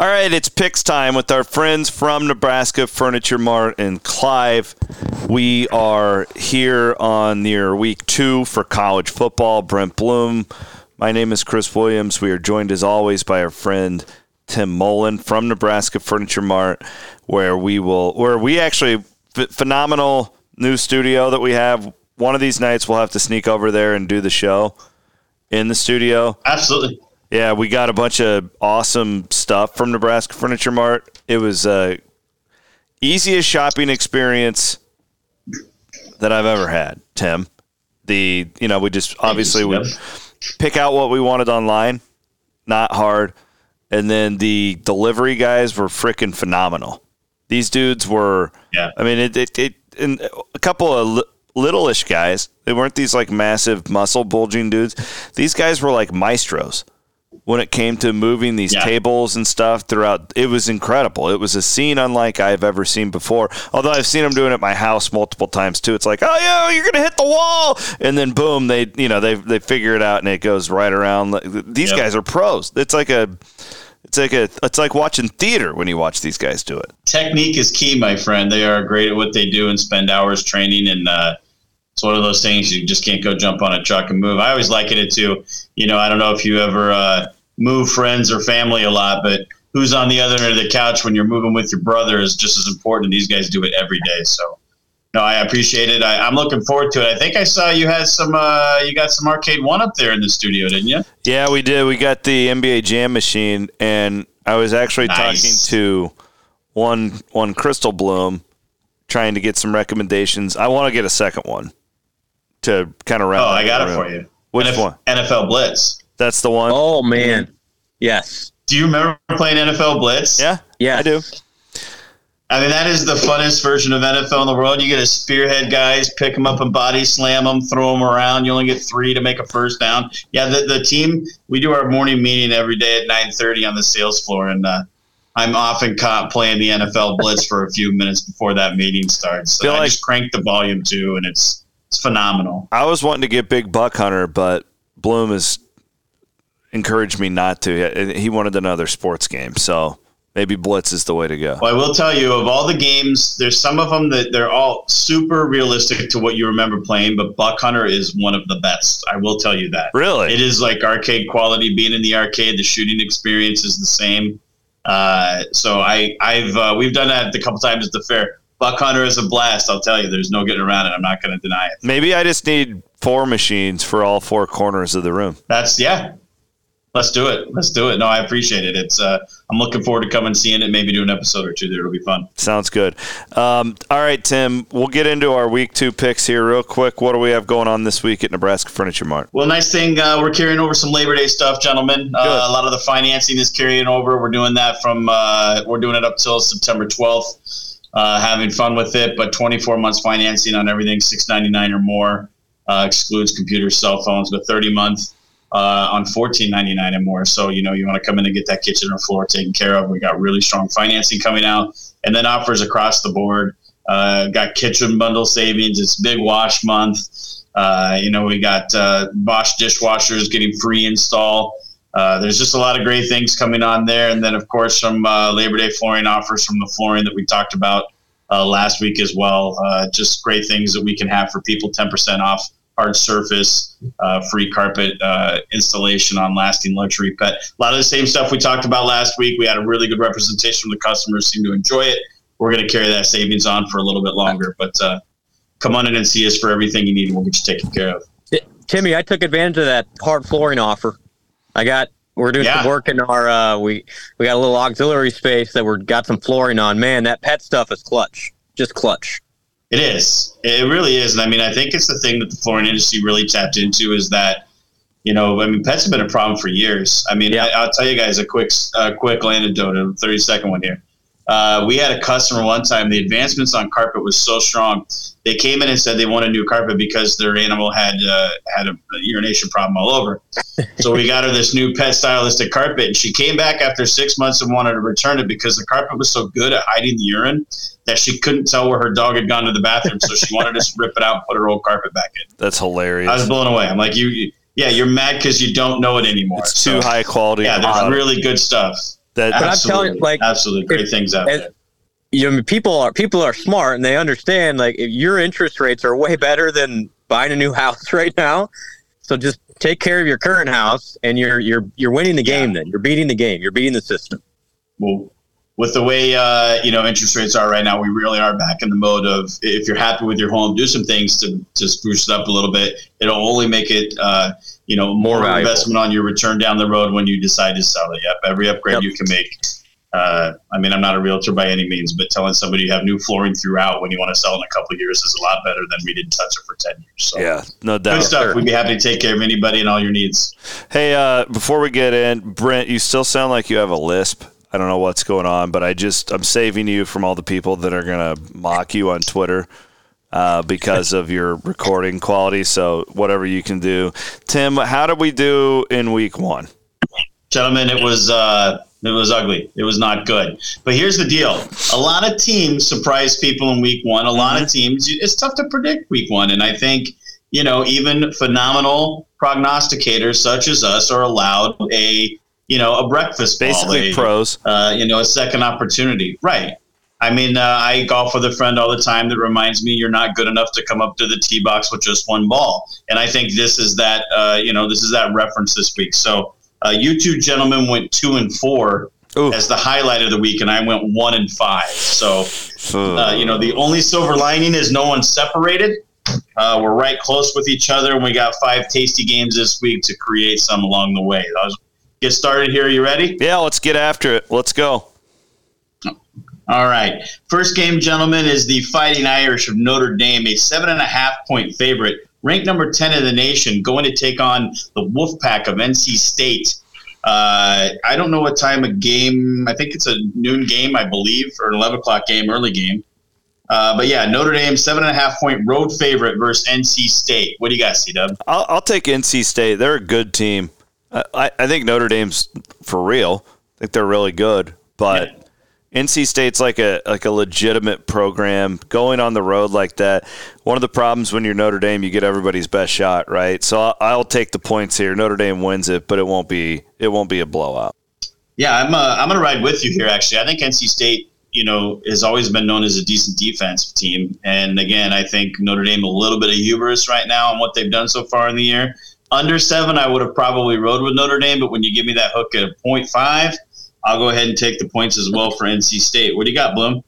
All right, it's picks time with our friends from Nebraska Furniture Mart and Clive. We are here on near week two for college football. Brent Blum. My name is Chris Williams. We are joined as always by our friend Tim Mullen from Nebraska Furniture Mart, where we will, where we actually phenomenal new studio that we have. One of these nights we'll have to sneak over there and do the show in the studio. Absolutely. Yeah, we got a bunch of awesome stuff from Nebraska Furniture Mart. It was uh, easiest shopping experience that I've ever had, Tim. The you know we just obviously we pick out what we wanted online, not hard, and then the delivery guys were freaking phenomenal. These dudes were, yeah. I mean, it it, it and a couple of li- littleish guys. They weren't these like massive muscle bulging dudes. These guys were like maestros when it came to moving these Yeah. tables and stuff throughout. It was incredible. It was a scene unlike I've ever seen before. Although I've seen them doing it at my house multiple times too. It's like, oh yeah, you're gonna hit the wall, and then boom, they you know they they figure it out and it goes right around. These Yep. guys are pros. It's like a it's like a it's like watching theater when you watch these guys do it. Technique is key, my friend. They are great at what they do and spend hours training. And uh, it's one of those things you just can't go jump on a truck and move. I always liken it to, you know, I don't know if you ever uh, move friends or family a lot, but who's on the other end of the couch when you're moving with your brother is just as important. These guys do it every day. So, no, I appreciate it. I, I'm looking forward to it. I think I saw you had some, uh, you got some Arcade1Up there in the studio, didn't you? Yeah, we did. We got the NBA Jam machine, and I was actually Nice. talking to one one Crystal Blum, trying to get some recommendations. I want to get a second one to kind of round. Oh, I got it room. for you. Which NF- one? NFL Blitz. That's the one. Oh man, yes, Do you remember playing NFL Blitz? Yeah, yeah, I do. I mean, that is the funnest version of NFL in the world. You get to spearhead guys, pick them up and body slam them, throw them around. You only get three to make a first down. Yeah, the, the team, we do our morning meeting every day at 9.30 on the sales floor, and uh, I'm often caught playing the NFL Blitz for a few minutes before that meeting starts. So Feel I like- just crank the volume too, and it's it's phenomenal. I was wanting to get Big Buck Hunter, but Blum has encouraged me not to. He wanted another sports game, so maybe Blitz is the way to go. Well, I will tell you, of all the games, there's some of them that they're all super realistic to what you remember playing, but Buck Hunter is one of the best. I will tell you that. Really? It is like arcade quality. Being in the arcade, the shooting experience is the same. Uh, so I, I've uh, we've done that a couple times at the fair. Buck Hunter is a blast. I'll tell you. There's no getting around it. I'm not going to deny it. Maybe I just need four machines for all four corners of the room. That's yeah. Let's do it. Let's do it. No, I appreciate it. It's uh, I'm looking forward to coming and seeing it. Maybe do an episode or two there. It'll be fun. Sounds good. Um, all right, Tim, we'll get into our week two picks here real quick. What do we have going on this week at Nebraska Furniture Mart? Well, nice thing. Uh, we're carrying over some Labor Day stuff, gentlemen. Uh, a lot of the financing is carrying over. We're doing that from. Uh, we're doing it up till September 12th. Uh, having fun with it, but 24 months financing on everything, 6.99 or more. Uh, excludes computers, cell phones, but 30 month uh, on 14.99 and more. So you know you want to come in and get that kitchen or floor taken care of. We got really strong financing coming out, and then offers across the board. Uh, got kitchen bundle savings. It's big wash month. Uh, you know, we got uh, Bosch dishwashers getting free install. Uh, there's just a lot of great things coming on there. And then, of course, some uh, Labor Day flooring offers from the flooring that we talked about uh, last week as well. Uh, just great things that we can have for people 10% off hard surface, uh, free carpet installation on lasting luxury pet. A lot of the same stuff we talked about last week. We had a really good representation from the customers, seem to enjoy it. We're going to carry that savings on for a little bit longer, but come on in and see us for everything you need, and we'll get you taken care of. Timmy, I took advantage of that hard flooring offer. I got we're doing Yeah. some work in our uh, we we got a little auxiliary space that we're got some flooring on. Man, that pet stuff is clutch, just clutch. It is. It really is. And I mean, I think it's the thing that the flooring industry really tapped into is that, you know, I mean, pets have been a problem for years. I mean, Yeah. I, I'll tell you guys a quick, uh, quick anecdote, a 30 second one here. Uh, we had a customer one time, the advancements on carpet was so strong. They came in and said they wanted new carpet because their animal had uh, had a urination problem all over. so we got her this new pet stylistic carpet, and she came back after six months and wanted to return it because the carpet was so good at hiding the urine that she couldn't tell where her dog had gone to the bathroom. So she wanted to rip it out and put her old carpet back in. That's hilarious. I was blown away. I'm like, you, you yeah, you're mad because you don't know it anymore. It's So, too high quality. Yeah, there's really good stuff. That But I'm telling you, like, absolutely great if- things out and- there. you know, people are people are smart and they understand like if your interest rates are way better than buying a new house right now. So just take care of your current house and you're you're you're winning the game then. You're beating the game. You're beating the system. Well, with the way uh, you know interest rates are right now, we really are back in the mode of if you're happy with your home, do some things to to spruce it up a little bit. It'll only make it uh, you know more, valuable. investment on your return down the road when you decide to sell it. Yep, every upgrade Yep. you can make. Uh, I mean, I'm not a realtor by any means, but telling somebody you have new flooring throughout when you want to sell in a couple of years is a lot better than we didn't touch it for ten years. So yeah, no doubt. good stuff. Sure. We'd be happy to take care of anybody and all your needs. Hey, uh, before we get in, Brent, you still sound like you have a lisp. I don't know what's going on, but I just I'm saving you from all the people that are gonna mock you on Twitter uh, because of your recording quality. So whatever you can do, Tim. How did we do in week one? gentlemen, it was uh, it was ugly. It was not good. But here's the deal: a lot of teams surprise people in week one. A lot of teams, it's tough to predict week one, and I think you know even phenomenal prognosticators such as us are allowed a you know a breakfast ball, Basically, a- pros. uh, you know, a second opportunity. Right. I mean, uh, I golf with a friend all the time that reminds me you're not good enough to come up to the tee box with just one ball. And I think this is that, uh, you know, this is that reference this week. So uh, you two gentlemen went two and four Ooh. as the highlight of the week, and I went one and five. So, uh, you know, the only silver lining is no one's separated. Uh, we're right close with each other, and we got five tasty games this week to create some along the way. Let's get started here. You ready? yeah, let's get after it. Let's go. All right. First game, gentlemen, is the Fighting Irish of Notre Dame, a seven and a half point favorite, ranked number 10 in the nation, going to take on the Wolfpack of NC State. Uh, I don't know what time of game. I think it's a noon game, I believe, or an 11 o'clock game, early game. Uh, but yeah, Notre Dame, seven and a half point road favorite versus NC State. What do you got, C Dub? I'll, I'll take NC State. They're a good team. I, I, I think Notre Dame's for real. I think they're really good, but NC State's like a like a legitimate program going on the road like that. One of the problems when you're Notre Dame, you get everybody's best shot, right? So I'll, I'll take the points here. Notre Dame wins it, but it won't be it won't be a blowout. Yeah, I'm uh, I'm gonna ride with you here. Actually, I think NC State, you know, has always been known as a decent defensive team, and again, I think Notre Dame a little bit of hubris right now on what they've done so far in the year. Under seven, I would have probably rode with Notre Dame, but when you give me that hook at point five, I'll go ahead and take the points as well for NC State. What do you got, Blum?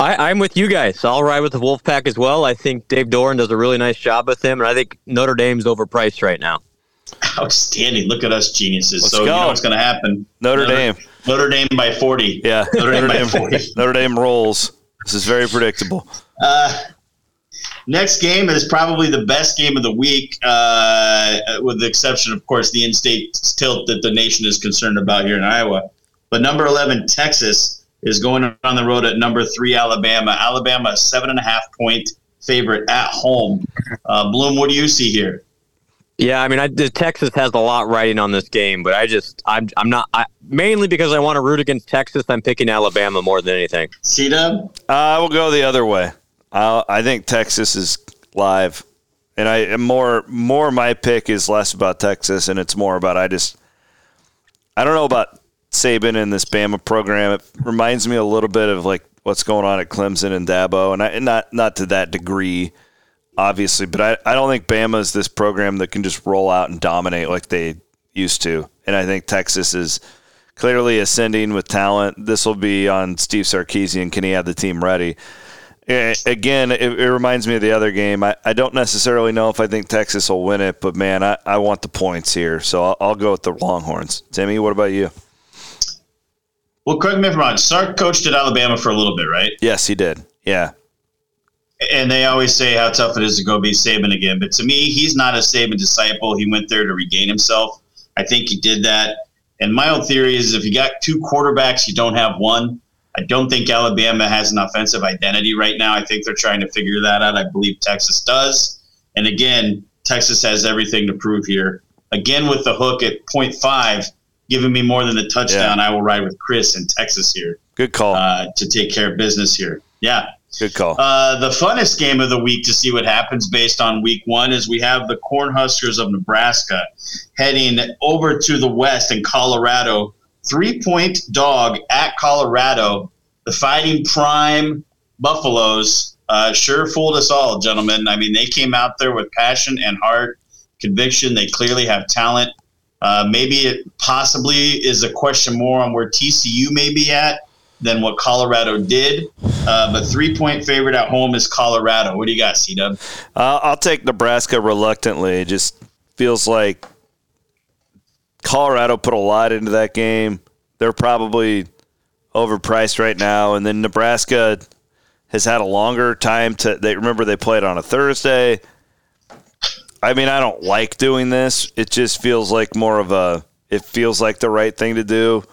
I, I'm with you guys. I'll ride with the Wolfpack as well. I think Dave Doeren does a really nice job with him, and I think Notre Dame's overpriced right now. Outstanding! Look at us geniuses. Let's so you know what's going to happen? Notre Dame, Notre Dame by forty. yeah, Notre Dame by 40. Notre Dame rolls. This is very predictable. Uh, next game is probably the best game of the week, uh, with the exception, of course, the in-state tilt that the nation is concerned about here in Iowa. But number 11, Texas, is going on the road at number three, Alabama. Alabama, a seven and a half point favorite at home. Uh, Blum, what do you see here? Yeah, I mean, I, the Texas has a lot riding on this game, but I just, I'm, I'm not, I, mainly because I want to root against Texas. I'm picking Alabama more than anything. C-Dub? I will go the other way. i I think Texas is live, and I am more more. My pick is less about Texas, and it's more about I just I don't know about Saban and this Bama program. It reminds me a little bit of like what's going on at Clemson and Dabo, and I and not not to that degree, obviously, but I, I don't think Bama is this program that can just roll out and dominate like they used to, and I think Texas is clearly ascending with talent. This will be on Steve Sarkisian. Can he have the team ready? Again, it, it reminds me of the other game. I, I don't necessarily know if I think Texas will win it, but man, I, I want the points here. So I'll, I'll go with the Longhorns. Timmy, what about you? Well, correct me if I'm wrong. Sark coached at Alabama for a little bit, right? Yes, he did. Yeah. and they always say how tough it is to go be Saban again. But to me, he's not a Saban disciple. He went there to regain himself. I think he did that. And my own theory is if you got two quarterbacks, you don't have one. I don't think Alabama has an offensive identity right now. I think they're trying to figure that out. I believe Texas does. And again, Texas has everything to prove here. Again, with the hook at 0.5, giving me more than the touchdown, I will ride with Chris in Texas here Good call. uh, to take care of business here. Yeah. Good call. Uh, the funnest game of the week to see what happens based on week one is we have the Cornhuskers of Nebraska heading over to the west in Colorado three point dog at Colorado. The Fighting Prime Buffaloes uh, sure fooled us all, gentlemen. I mean, they came out there with passion and heart, conviction. They clearly have talent. Uh, maybe it possibly is a question more on where TCU may be at than what Colorado did. Uh, but three point favorite at home is Colorado. What do you got, C Dub? Uh, I'll take Nebraska reluctantly. It just feels like Colorado put a lot into that game. They're probably overpriced right now, and then Nebraska has had a longer time to. They remember they played on a Thursday. I mean, I don't like doing this. It just feels like more of a. It feels like the right thing to do,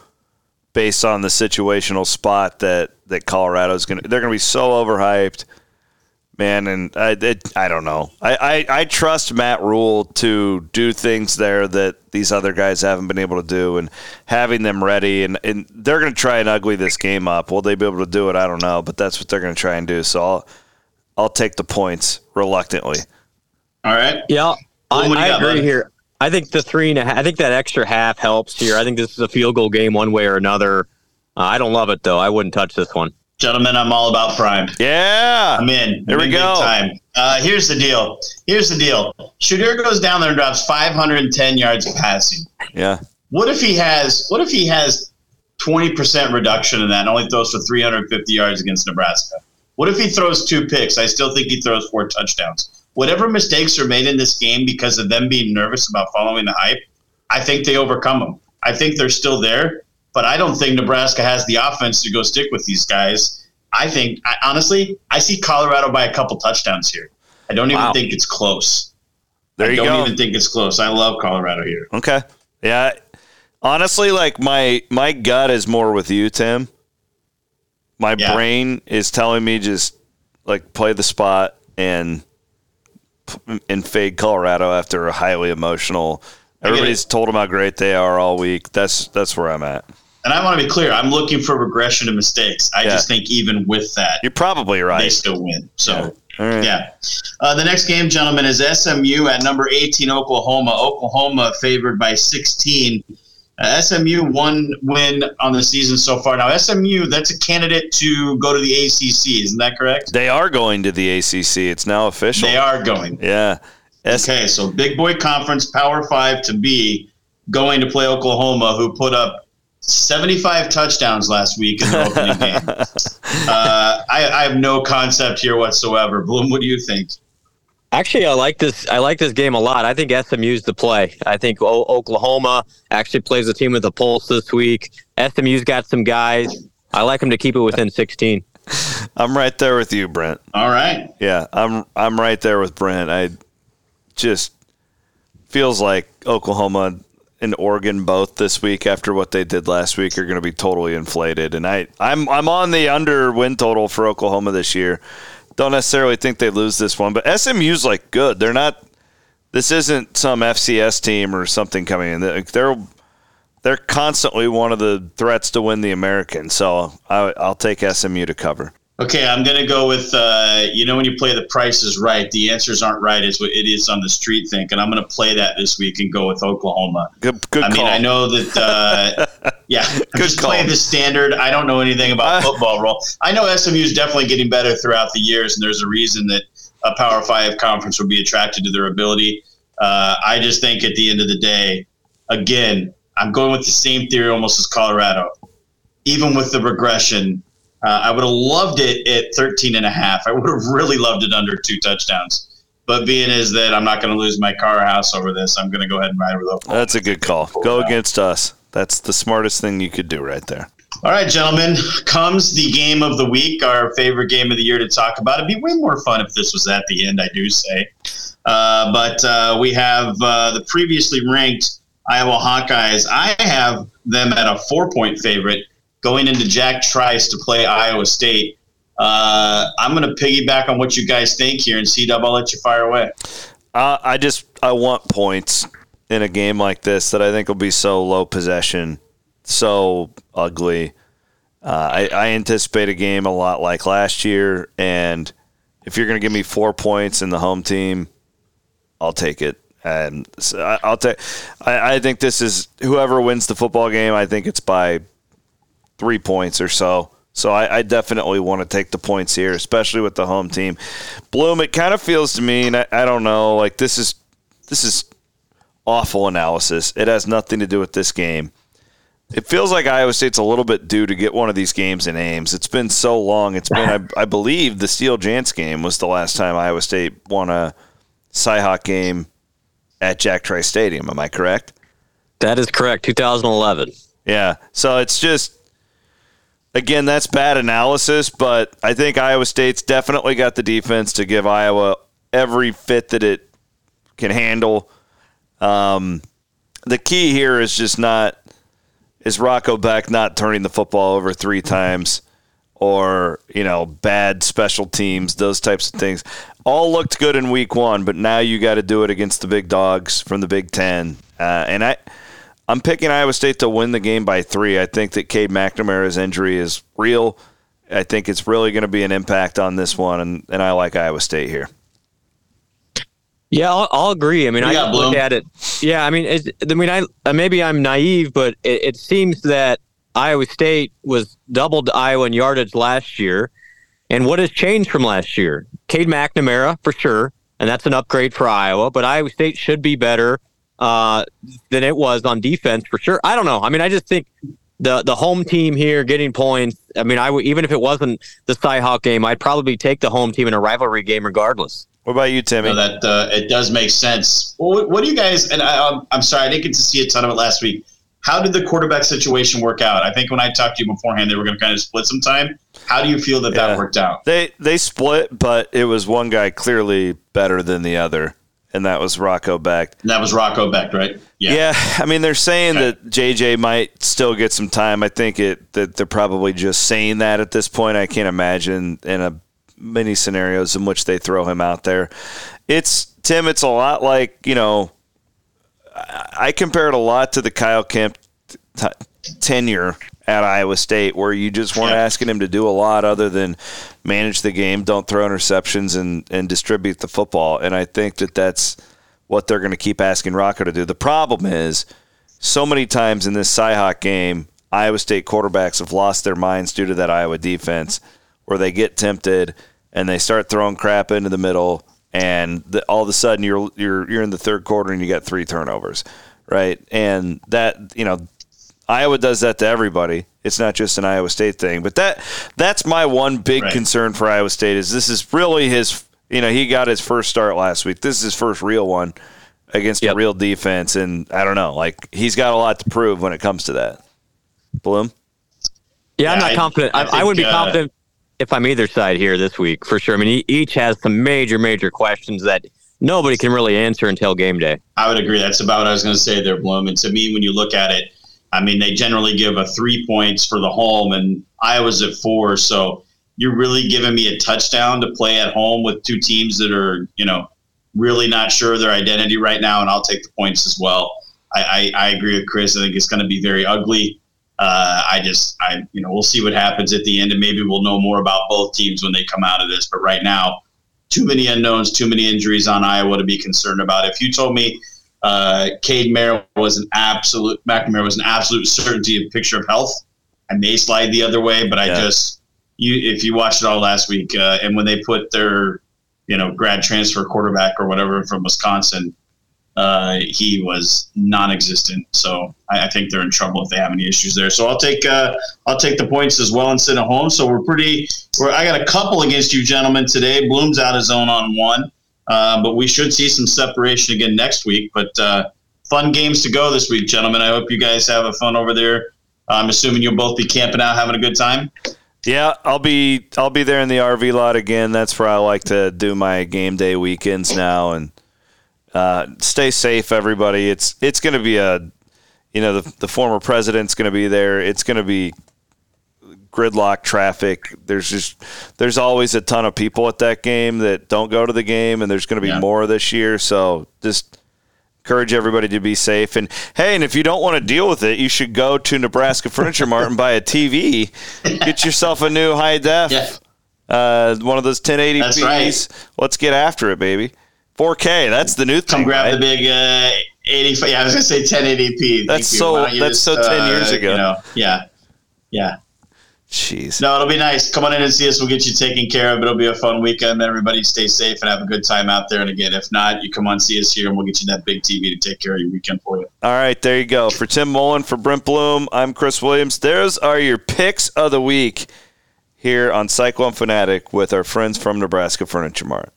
based on the situational spot that that Colorado's going to. They're going to be so overhyped man. And I, it, I don't know. I, I, I trust Matt Rhule to do things there that these other guys haven't been able to do, and having them ready. And, and they're going to try and ugly this game up. Will they be able to do it? I don't know, but that's what they're going to try and do. So I'll I'll take the points reluctantly. All right. Yeah, I, I got, agree here. I think the three and a half. I think that extra half helps here. I think this is a field goal game one way or another. Uh, I don't love it though. I wouldn't touch this one. Gentlemen, I'm all about Prime. Yeah. I'm in. There I'm we in go. Time. Uh, here's the deal. Here's the deal. Shedeur goes down there and drops 510 yards passing. Yeah. What if he has? What if he has 20% reduction in that and only throws for 350 yards against Nebraska? What if he throws two picks? I still think he throws four touchdowns. Whatever mistakes are made in this game because of them being nervous about following the hype, I think they overcome them. I think they're still there but I don't think Nebraska has the offense to go stick with these guys. I think, I, honestly, I see Colorado by a couple touchdowns here. I don't even wow. think it's close. There I you don't go. even think it's close. I love Colorado here. Okay. Yeah. Honestly, like my my gut is more with you, Tim. My yeah. brain is telling me just like play the spot and and fade Colorado after a highly emotional. Everybody's told them how great they are all week. That's that's where I'm at and I want to be clear, I'm looking for regression of mistakes. I yeah. just think even with that, you're probably right. They still win. So, yeah. Right. yeah. Uh, the next game, gentlemen, is SMU at number 18, Oklahoma. Oklahoma favored by 16. Uh, SMU one win on the season so far. Now, SMU, that's a candidate to go to the ACC. Isn't that correct? They are going to the ACC. It's now official. They are going. Yeah. S- okay, so Big Boy Conference, Power Five to be going to play Oklahoma, who put up 75 touchdowns last week in the opening game. Uh, I, I, have no concept here whatsoever. Blum, what do you think? Actually, I like this. I like this game a lot. I think SMU's the play. I think o- Oklahoma actually plays a team with a pulse this week. SMU's got some guys. I like them to keep it within 16. I'm right there with you, Brent. All right. Yeah, I'm I'm right there with Brent. I just feels like Oklahoma and Oregon both this week after what they did last week are going to be totally inflated. And I, I'm I'm on the under win total for Oklahoma this year. Don't necessarily think they lose this one, but SMU's like good. They're not. This isn't some FCS team or something coming in. They're they're constantly one of the threats to win the American. So I, I'll take SMU to cover. Okay, I'm going to go with uh, you know when you play the price is right, the answers aren't right is what it is on the street think, and I'm going to play that this week and go with Oklahoma. Good, good I call. mean, I know that. Uh, yeah, I'm just call. playing the standard. I don't know anything about football role. I know SMU is definitely getting better throughout the years, and there's a reason that a Power Five conference would be attracted to their ability. Uh, I just think at the end of the day, again, I'm going with the same theory almost as Colorado. Even with the regression, uh, I would have loved it at 13 and a half. I would have really loved it under two touchdowns. But being is that I'm not going to lose my car or house over this, I'm going to go ahead and ride with Oklahoma. That's a good call. Go against us. That's the smartest thing you could do right there. All right, gentlemen, comes the game of the week, our favorite game of the year to talk about. It'd be way more fun if this was at the end, I do say. Uh, but uh, we have uh, the previously ranked Iowa Hawkeyes. I have them at a four point favorite going into Jack Trice to play Iowa State. Uh, I'm going to piggyback on what you guys think here, and C Dub, I'll let you fire away. Uh, I just I want points in a game like this that I think will be so low possession, so ugly. Uh, I, I anticipate a game a lot like last year, and if you're going to give me four points in the home team, I'll take it. And so I, I'll take. I, I think this is whoever wins the football game. I think it's by three points or so. So I, I, definitely want to take the points here, especially with the home team. Blum, it kind of feels to me, and I, I, don't know, like this is this is awful analysis. It has nothing to do with this game. It feels like Iowa State's a little bit due to get one of these games in Ames. It's been so long. It's been, I, I believe, the Steele Jantz game was the last time Iowa State won a Cyhawk game at Jack Trice Stadium. Am I correct? That is correct. 2011. Yeah. So it's just again, that's bad analysis, but I think Iowa State's definitely got the defense to give Iowa every fit that it can handle. Um, the key here is just not is Rocco Becht not turning the football over three times or you know bad special teams, those types of things. All looked good in week one, but now you got to do it against the big dogs from the Big Ten, uh, and I. I'm picking Iowa State to win the game by three. I think that Cade McNamara's injury is real. I think it's really going to be an impact on this one, and, and I like Iowa State here. Yeah, I'll, I'll agree. I mean, I look at it. Yeah, I mean, I mean, I uh, maybe I'm naive, but it, it seems that Iowa State was doubled Iowa in yardage last year. And what has changed from last year? Cade McNamara, for sure, and that's an upgrade for Iowa, but Iowa State should be better uh, than it was on defense for sure. I don't know. I mean, I just think the the home team here getting points. I mean, I even if it wasn't the Cyhawk game, I'd probably take the home team in a rivalry game regardless. What about you, Timmy? That uh, it does make sense. Well, what do you guys? And I, I'm, I'm sorry, I didn't get to see a ton of it last week. How did the quarterback situation work out? I think when I talked to you beforehand, they were going to kind of split some time. How do you feel that yeah. that worked out? They they split, but it was one guy clearly better than the other and that was Rocco Becht. And that was Rocco Becht, right? Yeah. Yeah. I mean, they're saying okay. that JJ might still get some time. I think it that they're probably just saying that at this point. I can't imagine in a many scenarios in which they throw him out there. It's Tim. It's a lot like you know. I compare it a lot to the Kyle Kempt t- tenure at Iowa State, where you just weren't asking him to do a lot other than manage the game, don't throw interceptions, and and distribute the football. And I think that that's what they're going to keep asking Rocco to do. The problem is, so many times in this Cyhawk game, Iowa State quarterbacks have lost their minds due to that Iowa defense, where they get tempted and they start throwing crap into the middle, and the, all of a sudden you're you're you're in the third quarter and you got three turnovers, right? And that you know Iowa does that to everybody. It's not just an Iowa State thing. But that that's my one big right. concern for Iowa State is this is really his you know, he got his first start last week. This is his first real one against yep. a real defense and I don't know, like he's got a lot to prove when it comes to that. Blum? Yeah, I'm not I, confident. I, I, think, I would be uh, confident if I'm either side here this week for sure. I mean, each has some major, major questions that nobody can really answer until game day. I would agree. That's about what I was going to say there, Blum. And to me, when you look at it, I mean, they generally give a three points for the home, and Iowa's at four. So you're really giving me a touchdown to play at home with two teams that are, you know, really not sure of their identity right now, and I'll take the points as well. I, I, I agree with Chris. I think it's going to be very ugly. Uh, I just, I, you know, we'll see what happens at the end, and maybe we'll know more about both teams when they come out of this. But right now, too many unknowns, too many injuries on Iowa to be concerned about. If you told me uh, Cade Merrill was an absolute McNamara was an absolute certainty of picture of health. I may slide the other way, but I yeah. just you if you watched it all last week, uh, and when they put their you know grad transfer quarterback or whatever from Wisconsin, uh, he was non-existent. So I, I, think they're in trouble if they have any issues there. So I'll take uh, I'll take the points as well and sit at home. So we're pretty. We're, I got a couple against you gentlemen today. Blum's out of zone on one. Uh, but we should see some separation again next week. But uh, fun games to go this week, gentlemen. I hope you guys have a fun over there. I'm assuming you'll both be camping out, having a good time. Yeah, I'll be I'll be there in the RV lot again. That's where I like to do my game day weekends now, and uh, stay safe, everybody. It's it's going to be a, you know, the the former president's going to be there. It's going to be gridlock traffic. There's just there's always a ton of people at that game that don't go to the game, and there's going to be yeah. more this year. So just encourage everybody to be safe. And hey, and if you don't want to deal with it, you should go to Nebraska Furniture Mart and buy a TV. Get yourself a new high def, yeah. uh, one of those 1080p's. Right. Let's get after it, baby. 4K. That's the new thing. Come grab right? the big uh, 85. Yeah, I was gonna say 1080p. That's so- that's so 10 years ago. You know, yeah, yeah. Jeez. No, it'll be nice. Come on in and see us. We'll get you taken care of. It'll be a fun weekend. Everybody stay safe and have a good time out there. And again, if not, you come on see us here and we'll get you that big TV to take care of your weekend for you. All right, there you go. For Tim Mullen, for Brent Blum, I'm Chris Williams. Those are your picks of the week here on Cyclone Fanatic with our friends from Nebraska Furniture Mart.